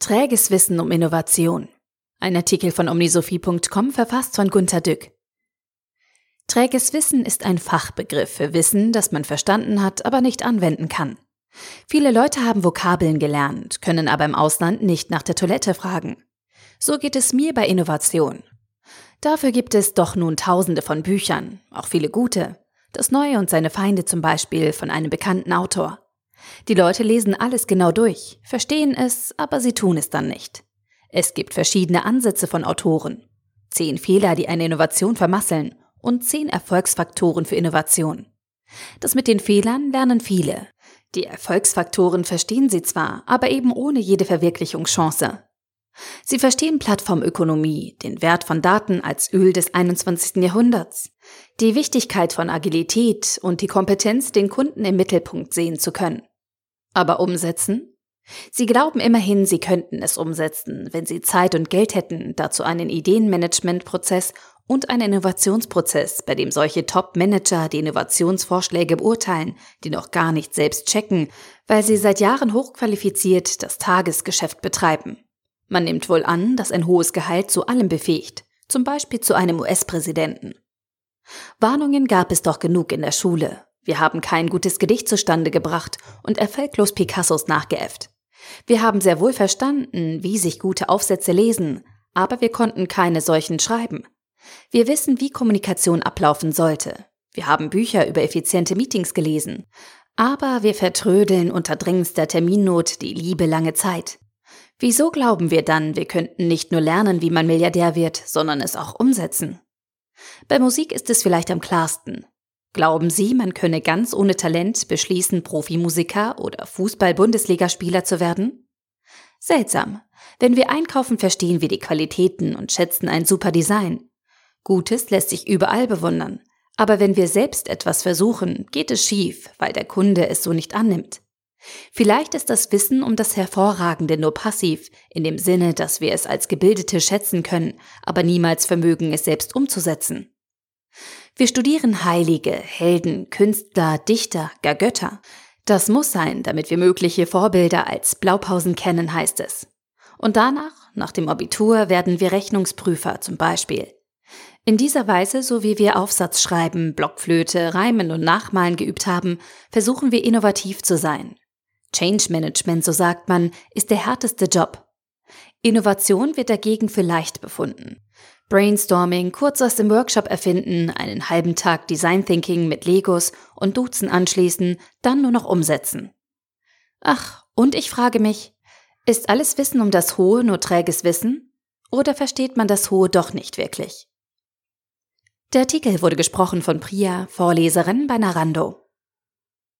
Träges Wissen um Innovation. Ein Artikel von omnisophie.com verfasst von Gunter Dück. Träges Wissen ist ein Fachbegriff für Wissen, das man verstanden hat, aber nicht anwenden kann. Viele Leute haben Vokabeln gelernt, können aber im Ausland nicht nach der Toilette fragen. So geht es mir bei Innovation. Dafür gibt es doch nun tausende von Büchern, auch viele gute. Das Neue und seine Feinde zum Beispiel von einem bekannten Autor. Die Leute lesen alles genau durch, verstehen es, aber sie tun es dann nicht. Es gibt verschiedene Ansätze von Autoren. Zehn Fehler, die eine Innovation vermasseln und zehn Erfolgsfaktoren für Innovation. Das mit den Fehlern lernen viele. Die Erfolgsfaktoren verstehen sie zwar, aber eben ohne jede Verwirklichungschance. Sie verstehen Plattformökonomie, den Wert von Daten als Öl des 21. Jahrhunderts, die Wichtigkeit von Agilität und die Kompetenz, den Kunden im Mittelpunkt sehen zu können. Aber umsetzen? Sie glauben immerhin, sie könnten es umsetzen, wenn sie Zeit und Geld hätten, dazu einen Ideenmanagementprozess und einen Innovationsprozess, bei dem solche Top-Manager die Innovationsvorschläge beurteilen, die noch gar nicht selbst checken, weil sie seit Jahren hochqualifiziert das Tagesgeschäft betreiben. Man nimmt wohl an, dass ein hohes Gehalt zu allem befähigt, zum Beispiel zu einem US-Präsidenten. Warnungen gab es doch genug in der Schule, wir haben kein gutes Gedicht zustande gebracht und erfolglos Picassos nachgeäfft. Wir haben sehr wohl verstanden, wie sich gute Aufsätze lesen, aber wir konnten keine solchen schreiben. Wir wissen, wie Kommunikation ablaufen sollte. Wir haben Bücher über effiziente Meetings gelesen, aber wir vertrödeln unter dringendster Terminnot die liebe lange Zeit. Wieso glauben wir dann, wir könnten nicht nur lernen, wie man Milliardär wird, sondern es auch umsetzen? Bei Musik ist es vielleicht am klarsten. Glauben Sie, man könne ganz ohne Talent beschließen, Profimusiker oder Fußball-Bundesligaspieler zu werden? Seltsam. Wenn wir einkaufen, verstehen wir die Qualitäten und schätzen ein super Design. Gutes lässt sich überall bewundern. Aber wenn wir selbst etwas versuchen, geht es schief, weil der Kunde es so nicht annimmt. Vielleicht ist das Wissen um das Hervorragende nur passiv, in dem Sinne, dass wir es als Gebildete schätzen können, aber niemals vermögen, es selbst umzusetzen. Wir studieren Heilige, Helden, Künstler, Dichter, gar Götter. Das muss sein, damit wir mögliche Vorbilder als Blaupausen kennen, heißt es. Und danach, nach dem Abitur, werden wir Rechnungsprüfer zum Beispiel. In dieser Weise, so wie wir Aufsatz schreiben, Blockflöte, Reimen und Nachmalen geübt haben, versuchen wir innovativ zu sein. Change Management, so sagt man, ist der härteste Job. Innovation wird dagegen für leicht befunden. Brainstorming, kurz aus dem Workshop erfinden, einen halben Tag Design Thinking mit Legos und Duzen anschließen, dann nur noch umsetzen. Ach, und ich frage mich, ist alles Wissen um das Hohe nur träges Wissen? Oder versteht man das Hohe doch nicht wirklich? Der Artikel wurde gesprochen von Priya, Vorleserin bei Narando.